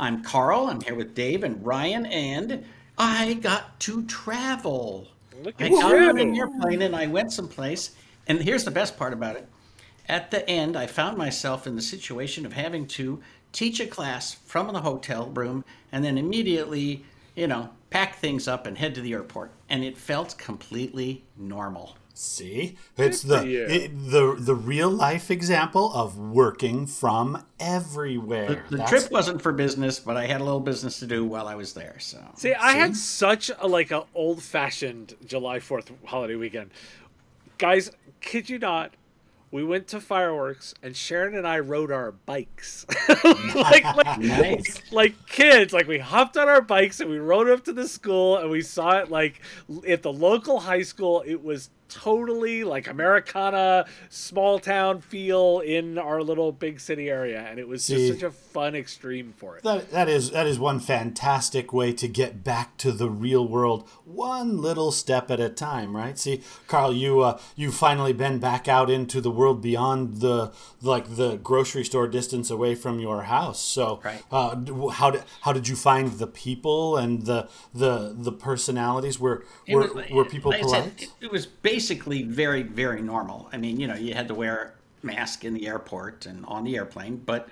I'm Karl. I'm here with Dave and Ryan, and I got to travel. Look I got on an airplane and I went someplace. And here's the best part about it. At the end, I found myself in the situation of having to teach a class from the hotel room and then immediately, you know, pack things up and head to the airport. And it felt completely normal. See, it's the it, the the real life example of working from everywhere. The That's- trip wasn't for business, but I had a little business to do while I was there. So See, I had such a like a old fashioned July Fourth holiday weekend. Guys, kid you not, we went to fireworks and Sharon and I rode our bikes. like, like, Nice. like kids, like we hopped on our bikes and we rode up to the school and we saw it like at the local high school. It was totally like Americana small town feel in our little big city area and it was See. just such a fun extreme for it. That, that is that is one fantastic way to get back to the real world, one little step at a time, right? See, Karl, you uh, you finally been back out into the world beyond the like the grocery store distance away from your house. So, Right. uh, how did how did you find the people and the the the personalities? Were were, was- were people like I said, polite? it, it was basically very, very normal. I mean, you know, you had to wear a mask in the airport and on the airplane, but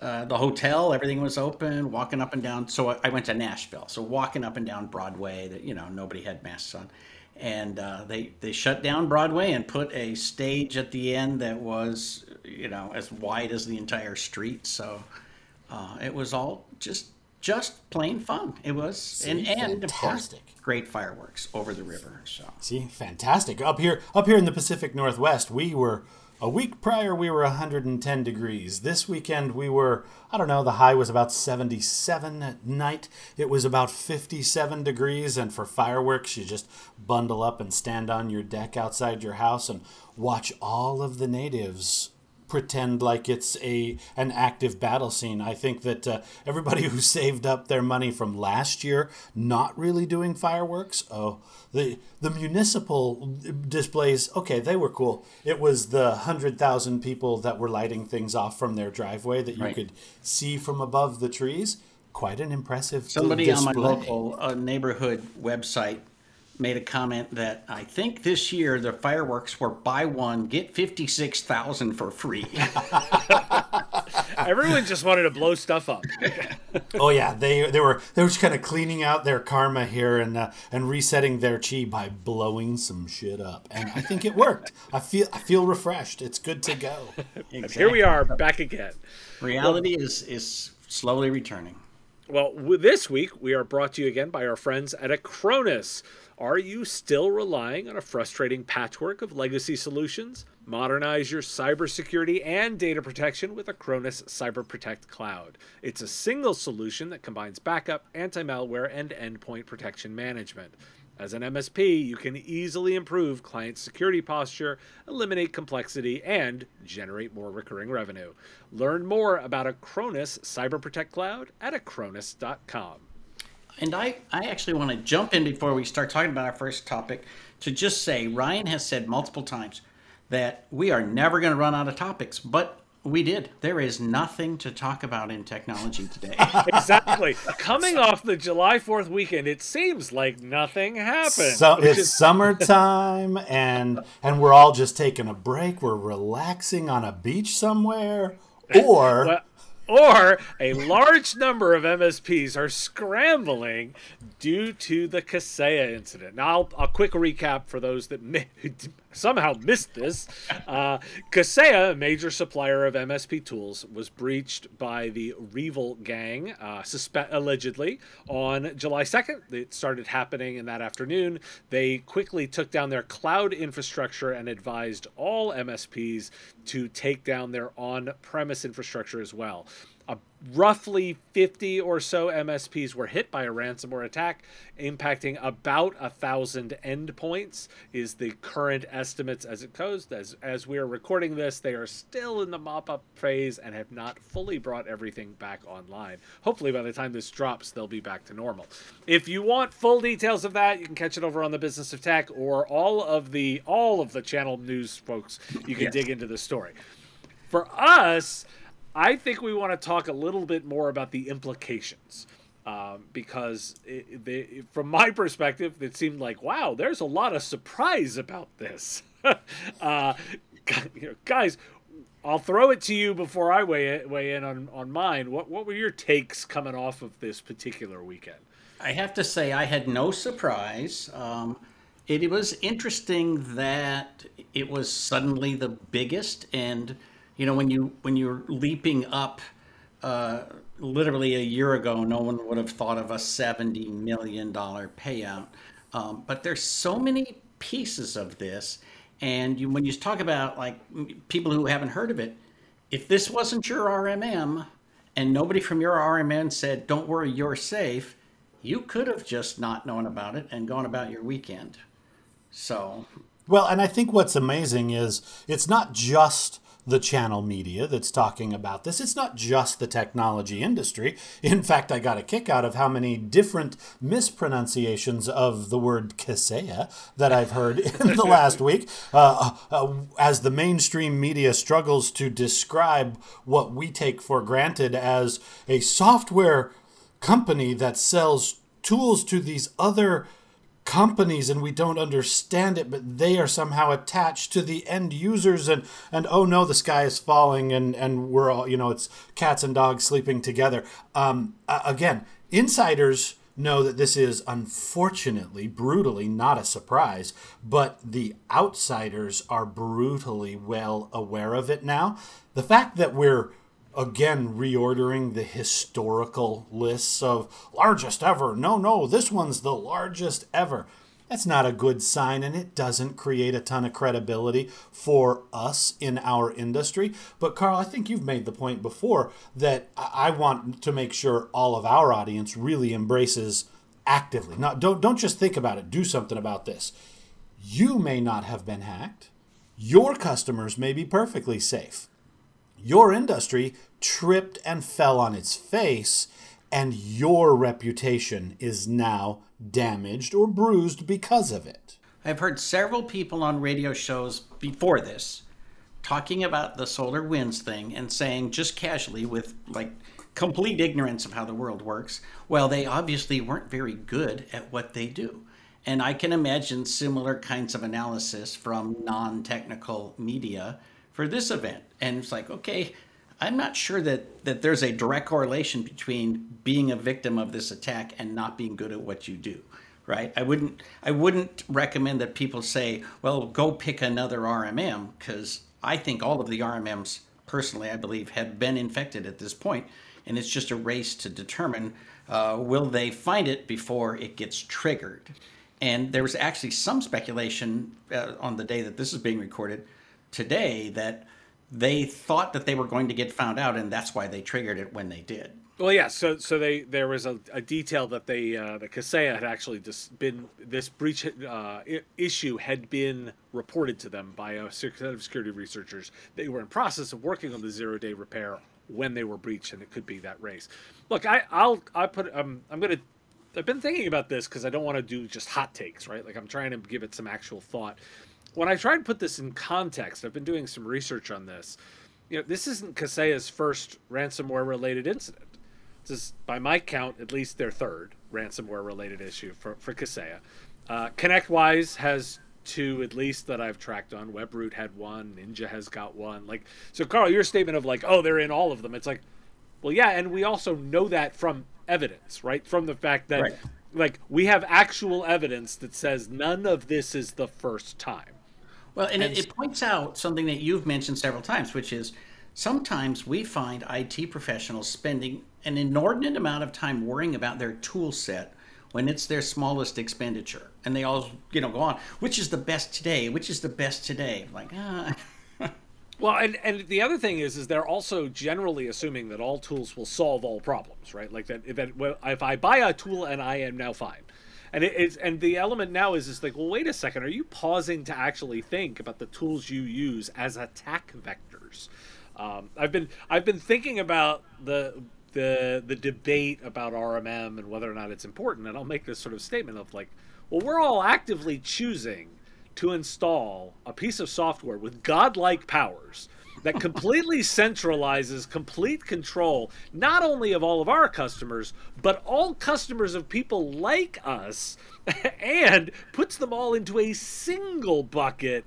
uh, the hotel, everything was open, walking up and down. So I- I went to Nashville. So walking up and down Broadway, that you know, nobody had masks on. And uh, they, they shut down Broadway and put a stage at the end that was, you know, as wide as the entire street. So uh, it was all just just plain fun. It was, and, and of course, fantastic. great fireworks over the river. So See, fantastic. Up here, up here in the Pacific Northwest, we were a week prior we were 110 degrees. This weekend we were, I don't know, the high was about 77 at night. It was about 57 degrees and for fireworks you just bundle up and stand on your deck outside your house and watch all of the natives pretend like it's a an active battle scene. I think that uh, everybody who saved up their money from last year not really doing fireworks, oh, the the municipal displays, okay, they were cool. It was the 100,000 people that were lighting things off from their driveway that you Right. could see from above the trees. Quite an impressive somebody display. on my local uh, neighborhood website made a comment that I think this year the fireworks were buy one get fifty six thousand for free. Everyone just wanted to blow stuff up. Oh yeah, they they were they were just kind of cleaning out their karma here and uh, and resetting their chi by blowing some shit up, and I think it worked. I feel I feel refreshed. It's good to go. And here we are back again. Reality is is slowly returning. Well, w- this week we are brought to you again by our friends at Acronis. Are you still relying on a frustrating patchwork of legacy solutions? Modernize your cybersecurity and data protection with Acronis Cyber Protect Cloud. It's a single solution that combines backup, anti malware, and endpoint protection management. As an MSP, you can easily improve client security posture, eliminate complexity, and generate more recurring revenue. Learn more about Acronis Cyber Protect Cloud at acronis.com. And I, I actually want to jump in before we start talking about our first topic to just say Ryan has said multiple times that we are never going to run out of topics, but we did. There is nothing to talk about in technology today. Exactly. Coming off the July 4th weekend, it seems like nothing happened. So it's is- summertime, and and we're all just taking a break. We're relaxing on a beach somewhere, or Well, or a large number of MSPs are scrambling due to the Kaseya incident. Now, I'll, a quick recap for those that mi- somehow missed this. Uh, Kaseya, a major supplier of MSP tools, was breached by the REvil gang, uh, suspe- allegedly, on July 2nd. It started happening in that afternoon. They quickly took down their cloud infrastructure and advised all MSPs to take down their on premise infrastructure as well. A roughly 50 or so MSPs were hit by a ransomware attack, impacting about a thousand endpoints. Is the current estimates as it goes. As as we are recording this, they are still in the mop up phase and have not fully brought everything back online. Hopefully, by the time this drops, they'll be back to normal. If you want full details of that, you can catch it over on the Business of Tech or all of the all of the channel news folks. You can yes. dig into the story. For us I think we want to talk a little bit more about the implications. Um, because it, they, from my perspective, it seemed like, wow, there's a lot of surprise about this. uh, you know, guys, I'll throw it to you before I weigh, weigh in on, on mine. What, what were your takes coming off of this particular weekend? I have to say, I had no surprise. Um, it, it was interesting that it was suddenly the biggest and – you know when you when you're leaping up uh, literally a year ago no one would have thought of a 70 million dollar payout. Um, but there's so many pieces of this and you, when you talk about like people who haven't heard of it if this wasn't your rmm and nobody from your rmm said don't worry you're safe you could have just not known about it and gone about your weekend. So well and i think what's amazing is it's not just the channel media that's talking about this. It's not just the technology industry. In fact, I got a kick out of how many different mispronunciations of the word Kaseya that I've heard in the last week uh, uh, as the mainstream media struggles to describe what we take for granted as a software company that sells tools to these other companies and we don't understand it but they are somehow attached to the end users and and oh no the sky is falling and and we're all you know it's cats and dogs sleeping together. Um, again insiders know that this is unfortunately brutally not a surprise but the outsiders are brutally well aware of it now. The fact that we're again reordering the historical lists of largest ever. No, no, this one's the largest ever. That's not a good sign, and it doesn't create a ton of credibility for us in our industry. But, Karl, I think you've made the point before that I want to make sure all of our audience really embraces actively. Not, don't, don't just think about it, do something about this. You may not have been hacked, your customers may be perfectly safe your industry tripped and fell on its face, and your reputation is now damaged or bruised because of it. I've heard several people on radio shows before this talking about the SolarWinds thing and saying just casually with like complete ignorance of how the world works, well, they obviously weren't very good at what they do. And I can imagine similar kinds of analysis from non technical media for this event. And it's like, okay, I'm not sure that, that there's a direct correlation between being a victim of this attack and not being good at what you do. Right? I wouldn't I wouldn't recommend that people say, well, go pick another RMM, because I think all of the RMMs, personally, I believe, have been infected at this point, and it's just a race to determine uh, will they find it before it gets triggered. And there was actually some speculation uh, on the day that this is being recorded today that they thought that they were going to get found out, and that's why they triggered it when they did. Well, yeah. So, so they there was a, a detail that they uh, the Kaseya had actually just been this breach uh, issue had been reported to them by a set of security researchers. They were in process of working on the zero day repair when they were breached, and it could be that race. Look, I I'll I put um, I'm gonna I've been thinking about this because I don't want to do just hot takes, right? Like I'm trying to give it some actual thought when I try and put this in context, I've been doing some research on this. You know, this isn't Kaseya's first ransomware related incident. This is, by my count, at least their third ransomware related issue for, for Kaseya. Uh, ConnectWise has two at least that I've tracked on. Webroot had one, Ninja has got one. Like so Karl, your statement of like, oh, they're in all of them. It's like, well, yeah, and we also know that from evidence, right? From the fact that right. like we have actual evidence that says none of this is the first time. Well, and, and it, it points out something that you've mentioned several times, which is sometimes we find IT professionals spending an inordinate amount of time worrying about their tool set when it's their smallest expenditure. And they all, you know, go on, which is the best today? Which is the best today? Like, ah. Well, and, and the other thing is, is they're also generally assuming that all tools will solve all problems, right? Like that, that if I buy a tool and I am now fine, and it's and the element now is is like, well, wait a second, are you pausing to actually think about the tools you use as attack vectors? Um, I've been I've been thinking about the the the debate about RMM and whether or not it's important, and I'll make this sort of statement of like, well, we're all actively choosing to install a piece of software with godlike powers that completely centralizes complete control not only of all of our customers but all customers of people like us and puts them all into a single bucket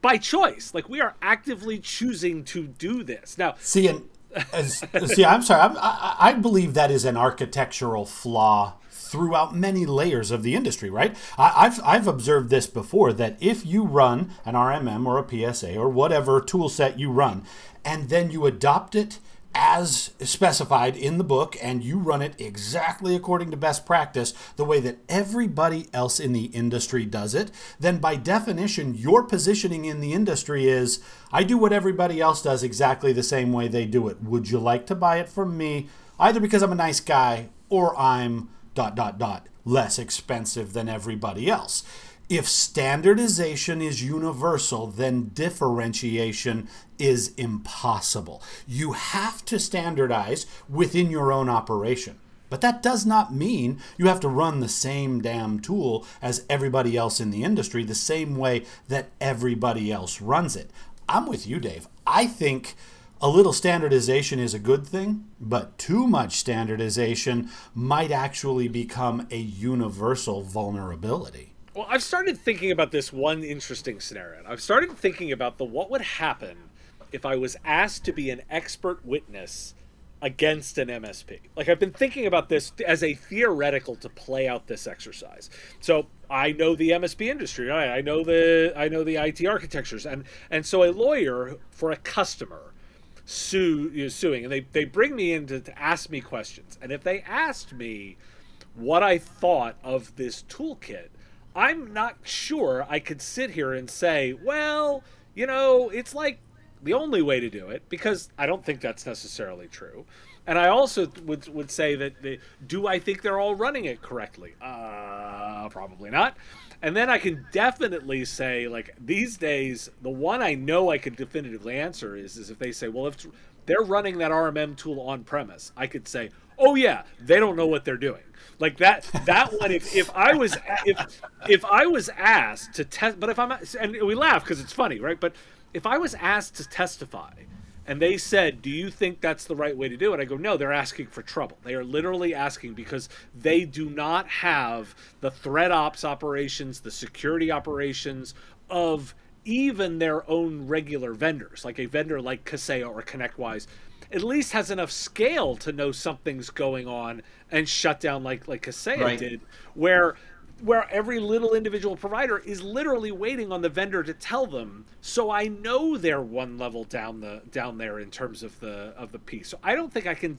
by choice. Like we are actively choosing to do this. Now see and as, see i'm sorry I'm, I, I believe that is an architectural flaw throughout many layers of the industry, right? I, have I've observed this before that if you run an RMM or a PSA or whatever tool set you run, and then you adopt it as specified in the book and you run it exactly according to best practice, the way that everybody else in the industry does it, then by definition, your positioning in the industry is I do what everybody else does exactly the same way they do it. Would you like to buy it from me? Either because I'm a nice guy or I'm dot dot dot less expensive than everybody else. If standardization is universal, then differentiation is impossible. You have to standardize within your own operation. But that does not mean you have to run the same damn tool as everybody else in the industry, the same way that everybody else runs it. I'm with you, Dave. I think a little standardization is a good thing, but too much standardization might actually become a universal vulnerability. Well, I've started thinking about this one interesting scenario. I've started thinking about the what would happen if I was asked to be an expert witness against an MSP. Like I've been thinking about this as a theoretical to play out this exercise. So I know the MSP industry. Right? I know the I know the IT architectures, and and so a lawyer for a customer sue you know, suing and they, they bring me in to, to ask me questions and if they asked me what i thought of this toolkit i'm not sure i could sit here and say well you know it's like the only way to do it because i don't think that's necessarily true and I also would would say that the, do I think they're all running it correctly? Uh, probably not. And then I can definitely say, like these days, the one I know I could definitively answer is, is if they say, well, if they're running that RMM tool on premise, I could say, oh yeah, they don't know what they're doing. Like that, that one. If, if I was if if I was asked to test, but if I'm and we laugh because it's funny, right? But if I was asked to testify and they said, "Do you think that's the right way to do it?" I go, "No, they're asking for trouble. They are literally asking because they do not have the threat ops operations, the security operations of even their own regular vendors, like a vendor like Kaseya or ConnectWise." At least has enough scale to know something's going on and shut down like like Kaseya right. did, where where every little individual provider is literally waiting on the vendor to tell them. So i know they're one level down the down there in terms of the of the piece. So i don't think i can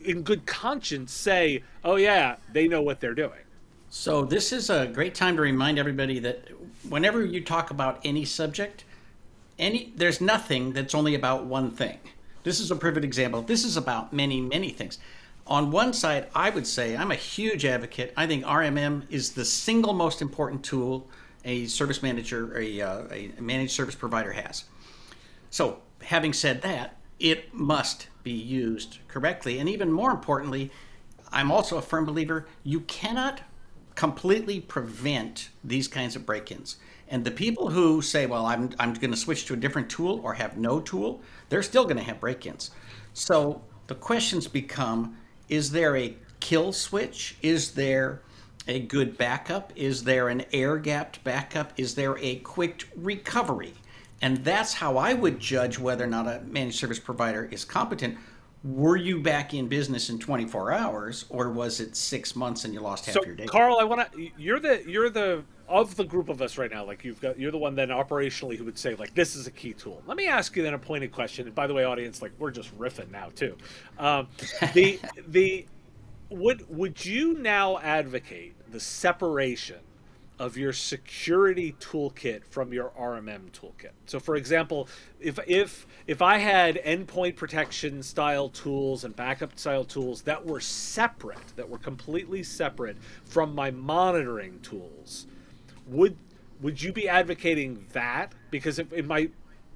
in good conscience say oh yeah they know what they're doing. So this is a great time to remind everybody that whenever you talk about any subject any there's nothing that's only about one thing. This is a perfect example. This is about many many things on one side, I would say I'm a huge advocate. I think RMM is the single most important tool a service manager, a, uh, a managed service provider has. So, having said that, it must be used correctly. And even more importantly, I'm also a firm believer you cannot completely prevent these kinds of break ins. And the people who say, well, I'm, I'm going to switch to a different tool or have no tool, they're still going to have break ins. So the questions become is there a kill switch? Is there a good backup? Is there an air gapped backup? Is there a quick recovery? And that's how I would judge whether or not a managed service provider is competent. Were you back in business in 24 hours, or was it six months and you lost half so, your day? Karl, I want to. You're the you're the of the group of us right now. Like you've got you're the one then operationally who would say like this is a key tool. Let me ask you then a pointed question. And by the way, audience, like we're just riffing now too. Um, the the would would you now advocate the separation of your security toolkit from your RMM toolkit. So for example, if if if I had endpoint protection style tools and backup style tools that were separate, that were completely separate from my monitoring tools, would would you be advocating that? Because if, in my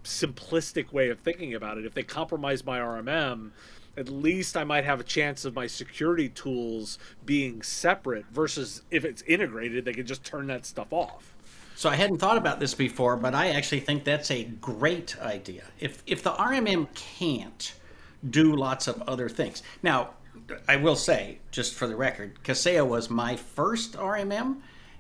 simplistic way of thinking about it, if they compromise my RMM, at least I might have a chance of my security tools being separate versus if it's integrated, they can just turn that stuff off. So I hadn't thought about this before, but I actually think that's a great idea. If if the RMM can't do lots of other things. Now, I will say, just for the record, Kaseya was my first RMM,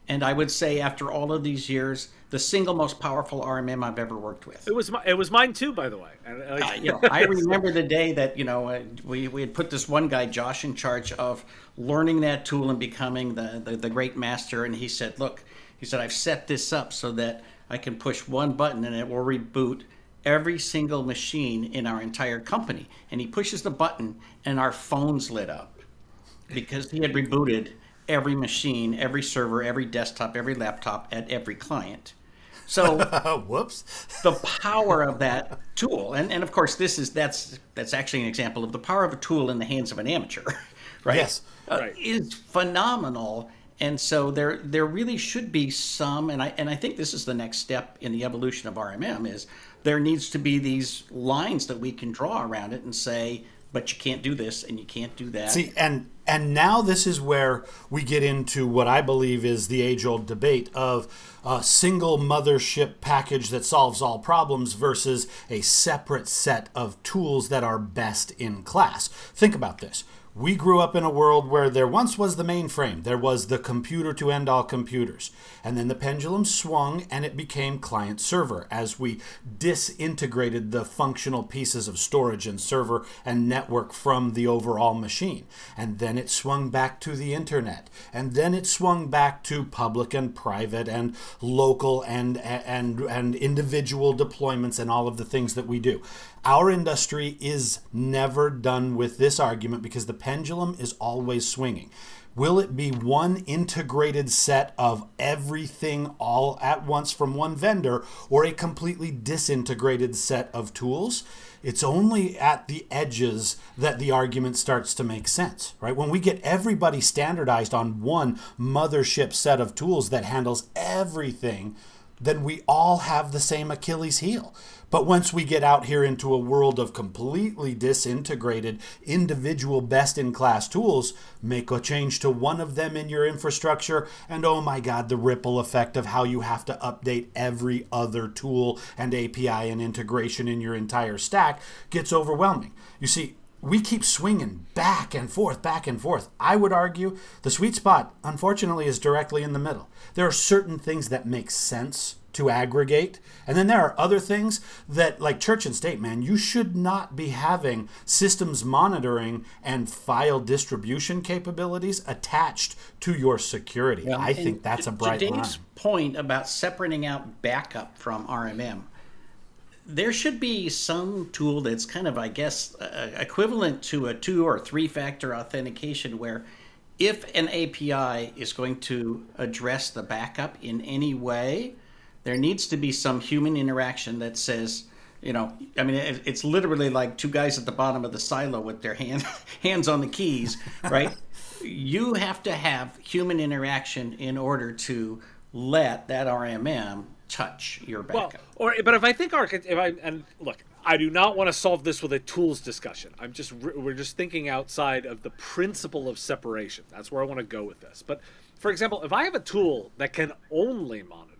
and I would say after all of these years, the single most powerful RMM I've ever worked with. It was my, it was mine too, by the way. uh, you know, I remember the day that you know uh, we, we had put this one guy Josh in charge of learning that tool and becoming the, the the great master, and he said, "Look," he said, "I've set this up so that I can push one button and it will reboot." Every single machine in our entire company, and he pushes the button, and our phones lit up because he had rebooted every machine, every server, every desktop, every laptop at every client. So whoops. the power of that tool, and, and of course this is that's that's actually an example of the power of a tool in the hands of an amateur, right? Yes. Uh, Right. Is phenomenal. And so there there really should be some and I and I think this is the next step in the evolution of RMM is there needs to be these lines that we can draw around it and say, but you can't do this and you can't do that. See, and and now this is where we get into what I believe is the age-old debate of a single mothership package that solves all problems versus a separate set of tools that are best in class. Think about this. We grew up in a world where there once was the mainframe. There was the computer to end all computers. And then the pendulum swung and it became client server as we disintegrated the functional pieces of storage and server and network from the overall machine. And then it swung back to the internet. And then it swung back to public and private and local and and and individual deployments and all of the things that we do. Our industry is never done with this argument because the pendulum is always swinging. Will it be one integrated set of everything all at once from one vendor or a completely disintegrated set of tools? It's only at the edges that the argument starts to make sense, right? When we get everybody standardized on one mothership set of tools that handles everything, then we all have the same Achilles heel. But once we get out here into a world of completely disintegrated, individual, best in class tools, make a change to one of them in your infrastructure, and oh my God, the ripple effect of how you have to update every other tool and API and integration in your entire stack gets overwhelming. You see, we keep swinging back and forth, back and forth. I would argue the sweet spot, unfortunately, is directly in the middle. There are certain things that make sense to aggregate, and then there are other things that, like church and state, man, you should not be having systems monitoring and file distribution capabilities attached to your security. I And think that's a to- bright to line. Point about separating out backup from RMM. There should be some tool that's kind of, I guess, uh, equivalent to a two or three factor authentication where if an API is going to address the backup in any way, there needs to be some human interaction that says, you know, I mean, it, it's literally like two guys at the bottom of the silo with their hand, hands on the keys, right? you have to have human interaction in order to let that RMM touch your Well, or but if I think archi- if I and look, I do not want to solve this with a tools discussion. I'm just we're just thinking outside of the principle of separation. That's where I want to go with this. But for example, if I have a tool that can only monitor,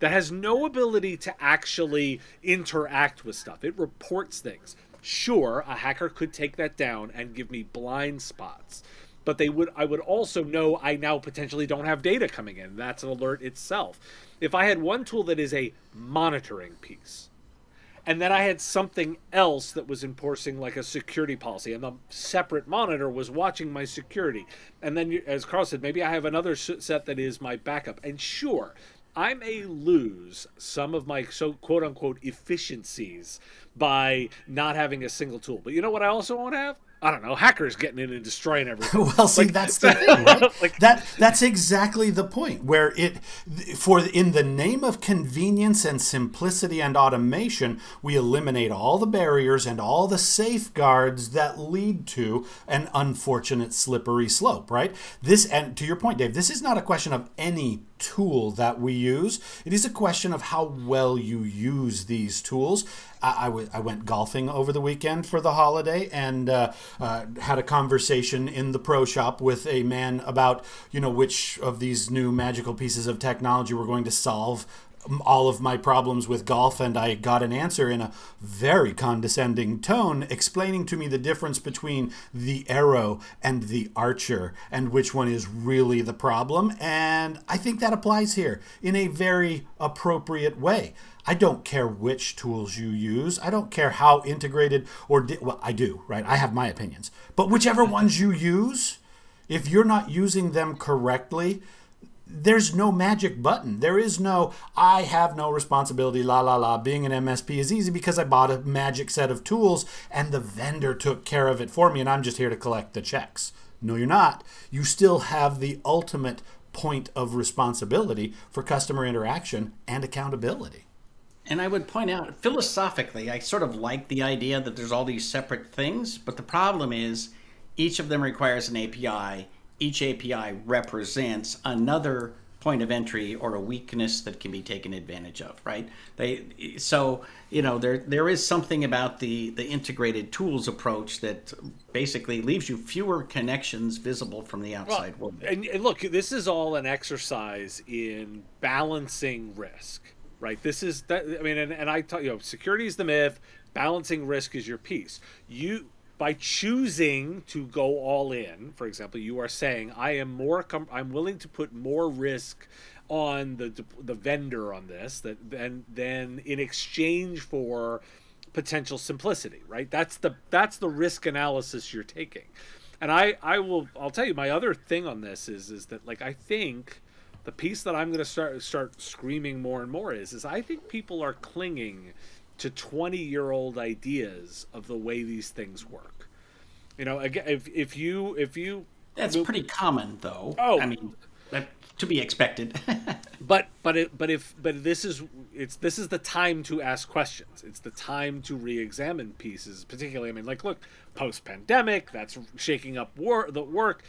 that has no ability to actually interact with stuff, it reports things. Sure, a hacker could take that down and give me blind spots. But they would I would also know I now potentially don't have data coming in. That's an alert itself. If I had one tool that is a monitoring piece, and then I had something else that was enforcing like a security policy, and the separate monitor was watching my security. And then, as Karl said, maybe I have another set that is my backup. And sure, I may lose some of my so quote unquote efficiencies by not having a single tool. But you know what I also won't have? I don't know, hackers getting in and destroying everything. well, see, like, that's the thing, right? like, that that's exactly the point where it for in the name of convenience and simplicity and automation, we eliminate all the barriers and all the safeguards that lead to an unfortunate slippery slope, right? This and to your point, Dave, this is not a question of any tool that we use. It is a question of how well you use these tools. I, I, w- I went golfing over the weekend for the holiday and uh, uh, had a conversation in the pro shop with a man about you know which of these new magical pieces of technology we're going to solve all of my problems with golf, and I got an answer in a very condescending tone, explaining to me the difference between the arrow and the archer, and which one is really the problem. And I think that applies here in a very appropriate way. I don't care which tools you use. I don't care how integrated or di- well, I do, right? I have my opinions. But whichever ones you use, if you're not using them correctly, there's no magic button. There is no, I have no responsibility, la la la. Being an MSP is easy because I bought a magic set of tools and the vendor took care of it for me and I'm just here to collect the checks. No, you're not. You still have the ultimate point of responsibility for customer interaction and accountability. And I would point out, philosophically, I sort of like the idea that there's all these separate things, but the problem is each of them requires an API each API represents another point of entry or a weakness that can be taken advantage of, right? They so you know there there is something about the the integrated tools approach that basically leaves you fewer connections visible from the outside well, world. And, and look, this is all an exercise in balancing risk, right? This is that I mean, and, and I tell you know, security is the myth. Balancing risk is your piece. You by choosing to go all in, for example, you are saying I am more com- I'm willing to put more risk on the the vendor on this that than than in exchange for potential simplicity, right? That's the that's the risk analysis you're taking. And I I will I'll tell you my other thing on this is is that like I think the piece that I'm going to start start screaming more and more is is I think people are clinging to 20 year old ideas of the way these things work. You know, again, if, if you, if you, that's pretty common though. Oh, I mean, to be expected. but, but it, but if, but this is, it's, this is the time to ask questions. It's the time to re-examine pieces, particularly, I mean, like, look, post pandemic, that's shaking up war, the work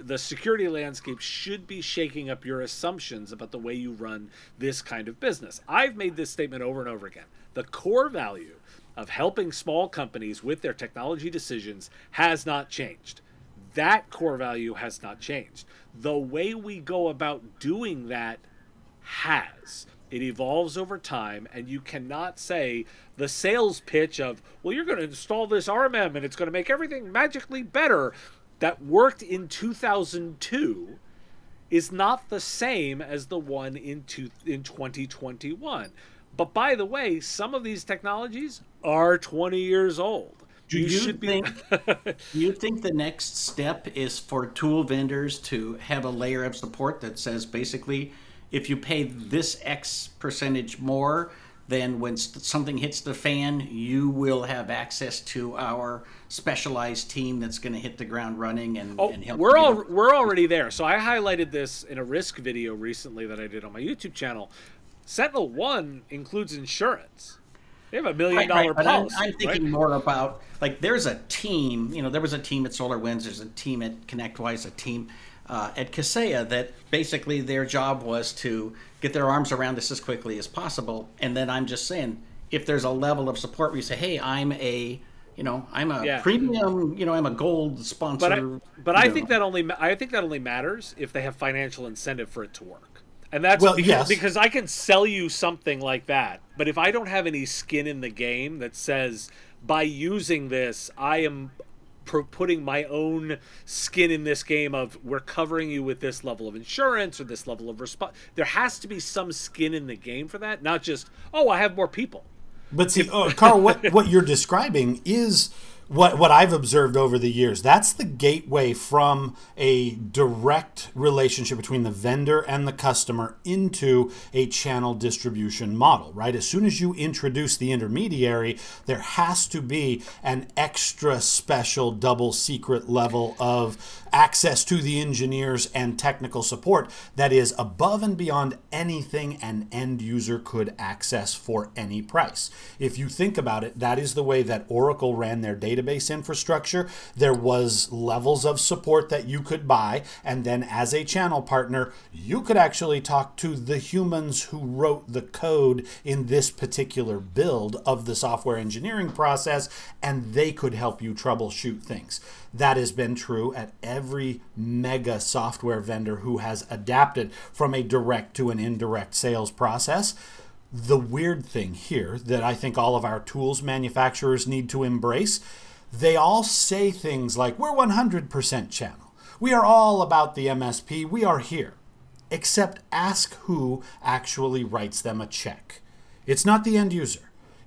the security landscape should be shaking up your assumptions about the way you run this kind of business. I've made this statement over and over again. The core value of helping small companies with their technology decisions has not changed. That core value has not changed. The way we go about doing that has. It evolves over time, and you cannot say the sales pitch of, well, you're going to install this RMM and it's going to make everything magically better that worked in 2002 is not the same as the one in, two, in 2021. But by the way, some of these technologies are 20 years old. Do you, you think do you think the next step is for tool vendors to have a layer of support that says basically if you pay this X percentage more, then when something hits the fan, you will have access to our specialized team that's going to hit the ground running and, oh, and help. We're all we're already there. So I highlighted this in a risk video recently that I did on my YouTube channel. SentinelOne includes insurance. They have a million right, dollar right. policy. I'm, I'm thinking right? more about like there's a team. You know, there was a team at SolarWinds. There's a team at ConnectWise. A team uh, at Kaseya that basically their job was to get their arms around this as quickly as possible. And then I'm just saying, if there's a level of support where you say, "Hey, I'm a you know, I'm a yeah. premium, you know, I'm a gold sponsor. But I, but I think that only I think that only matters if they have financial incentive for it to work. And that's well, because, yes. because I can sell you something like that. But if I don't have any skin in the game that says by using this, I am putting my own skin in this game of we're covering you with this level of insurance or this level of response. There has to be some skin in the game for that, not just oh I have more people. But see, oh, Karl, what what you're describing is what what I've observed over the years. That's the gateway from a direct relationship between the vendor and the customer into a channel distribution model, right? As soon as you introduce the intermediary, there has to be an extra special double secret level of access to the engineers and technical support that is above and beyond anything an end user could access for any price. If you think about it, that is the way that Oracle ran their database infrastructure. There was levels of support that you could buy and then as a channel partner, you could actually talk to the humans who wrote the code in this particular build of the software engineering process and they could help you troubleshoot things. That has been true at every mega software vendor who has adapted from a direct to an indirect sales process. The weird thing here that I think all of our tools manufacturers need to embrace they all say things like, We're 100% channel. We are all about the MSP. We are here. Except ask who actually writes them a check. It's not the end user.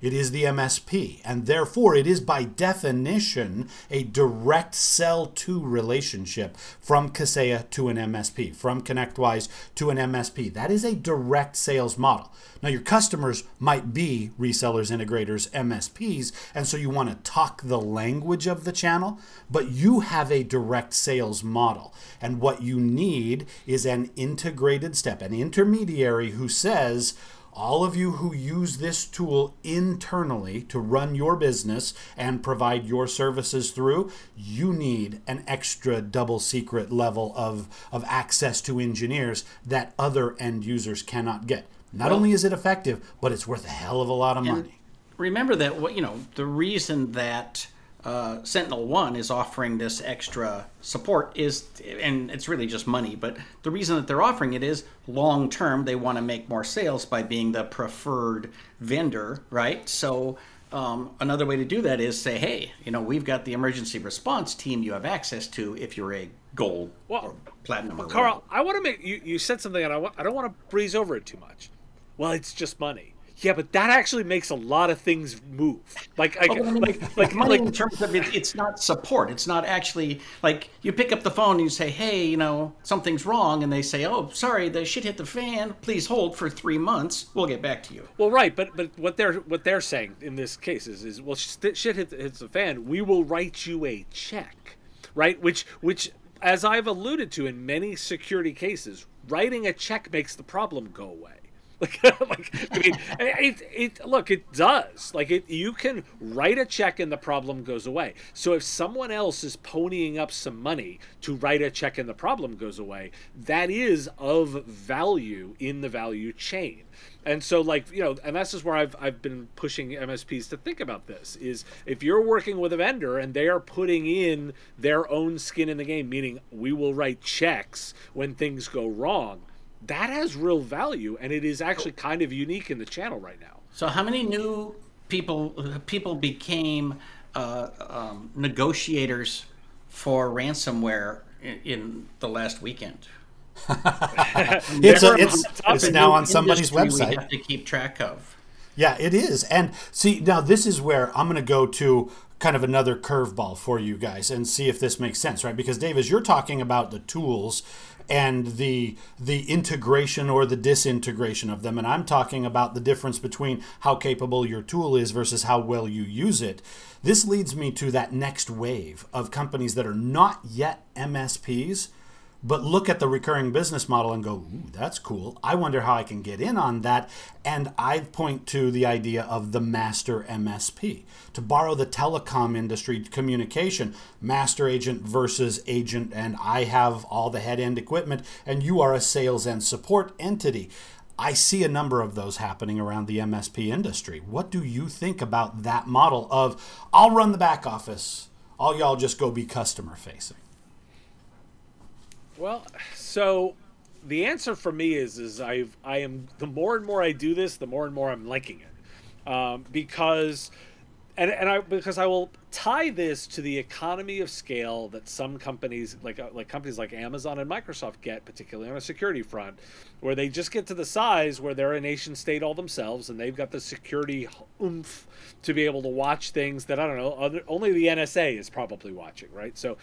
It is the MSP, and therefore it is by definition a direct sell to relationship from Kaseya to an MSP, from ConnectWise to an MSP. That is a direct sales model. Now, your customers might be resellers, integrators, MSPs, and so you want to talk the language of the channel, but you have a direct sales model. And what you need is an integrated step, an intermediary who says, all of you who use this tool internally to run your business and provide your services through, you need an extra double secret level of, of access to engineers that other end users cannot get. Not well, only is it effective, but it's worth a hell of a lot of money. Remember that what you know, the reason that uh, SentinelOne is offering this extra support is, and it's really just money, but the reason that they're offering it is long term they want to make more sales by being the preferred vendor, right? So um, another way to do that is say, hey, you know, we've got the emergency response team you have access to if you're a gold well, or platinum. Well, or Karl, I want to make you. You said something, and I, want, I don't want to breeze over it too much. Well, it's just money yeah, but that actually makes a lot of things move. Like, I, oh, I mean, like, like, money like, in terms of it, it's not support. It's not actually like you pick up the phone and you say, "Hey, you know, something's wrong," and they say, "Oh, sorry, the shit hit the fan. Please hold for three months. We'll get back to you." Well, right, but but what they're what they're saying in this case is, is well, shit hit, hits the fan. We will write you a check, right? Which which as I've alluded to in many security cases, writing a check makes the problem go away. Like, like I mean, it, it, look, it does. Like, it, you can write a check and the problem goes away. So if someone else is ponying up some money to write a check and the problem goes away, that is of value in the value chain. And so, like you know, and this is where I've I've been pushing MSPs to think about this: is if you're working with a vendor and they are putting in their own skin in the game, meaning we will write checks when things go wrong that has real value and it is actually kind of unique in the channel right now. So how many new people people became uh, um, negotiators for ransomware in, in the last weekend? it's a, it's, it's now on somebody's website. We have to keep track of. Yeah, it is. And see, now this is where I'm going to go to kind of another curveball for you guys and see if this makes sense, right? Because Dave, as you're talking about the tools and the the integration or the disintegration of them. And I'm talking about the difference between how capable your tool is versus how well you use it. This leads me to that next wave of companies that are not yet MSPs but look at the recurring business model and go, Ooh, that's cool. I wonder how I can get in on that. And I point to the idea of the master MSP. To borrow the telecom industry communication, master agent versus agent, and I have all the head end equipment, and you are a sales and support entity. I see a number of those happening around the MSP industry. What do you think about that model of I'll run the back office, all y'all just go be customer facing? Well, so the answer for me is is I've I am the more and more I do this, the more and more I'm liking it, um, because and and I because I will tie this to the economy of scale that some companies like uh, like companies like Amazon and Microsoft get, particularly on a security front, where they just get to the size where they're a nation state all themselves and they've got the security oomph to be able to watch things that I don't know other, only the NSA is probably watching, right? So,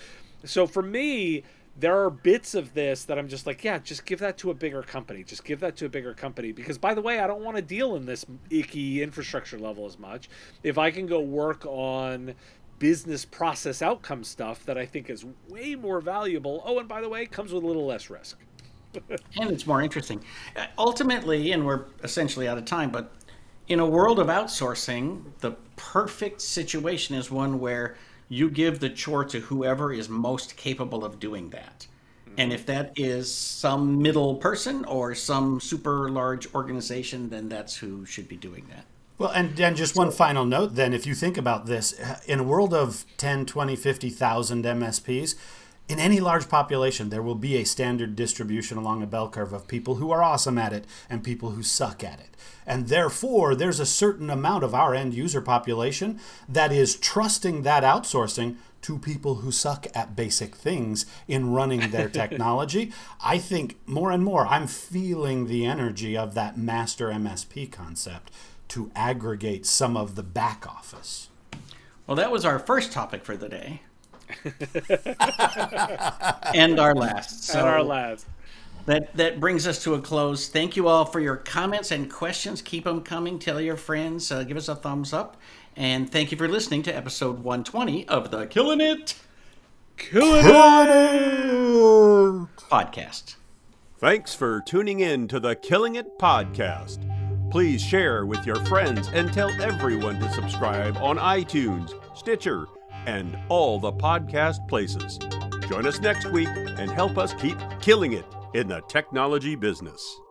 so for me there are bits of this that I'm just like, yeah, just give that to a bigger company. Just give that to a bigger company. Because, by the way, I don't want to deal in this icky infrastructure level as much. If I can go work on business process outcome stuff that I think is way more valuable, oh, and by the way, comes with a little less risk. and it's more interesting. Ultimately, and we're essentially out of time, but in a world of outsourcing, the perfect situation is one where you give the chore to whoever is most capable of doing that. And mm-hmm. if that is some middle person or some super large organization, then that's who should be doing that. Well, and, and just one final note then, if you think about this, in a world of 10, 20, 50,000 MSPs, in any large population, there will be a standard distribution along a bell curve of people who are awesome at it and people who suck at it. And therefore, there's a certain amount of our end user population that is trusting that outsourcing to people who suck at basic things in running their technology. I think more and more I'm feeling the energy of that master MSP concept to aggregate some of the back office. Well, that was our first topic for the day. and our last. So, and our last that that brings us to a close. Thank you all for your comments and questions. Keep them coming. Tell your friends. Uh, give us a thumbs up. And thank you for listening to episode 120 of the Killing It, Killing It podcast. Thanks for tuning in to the Killing It podcast. Please share with your friends and tell everyone to subscribe on iTunes, Stitcher, and all the podcast places. Join us next week and help us keep killing it in the technology business.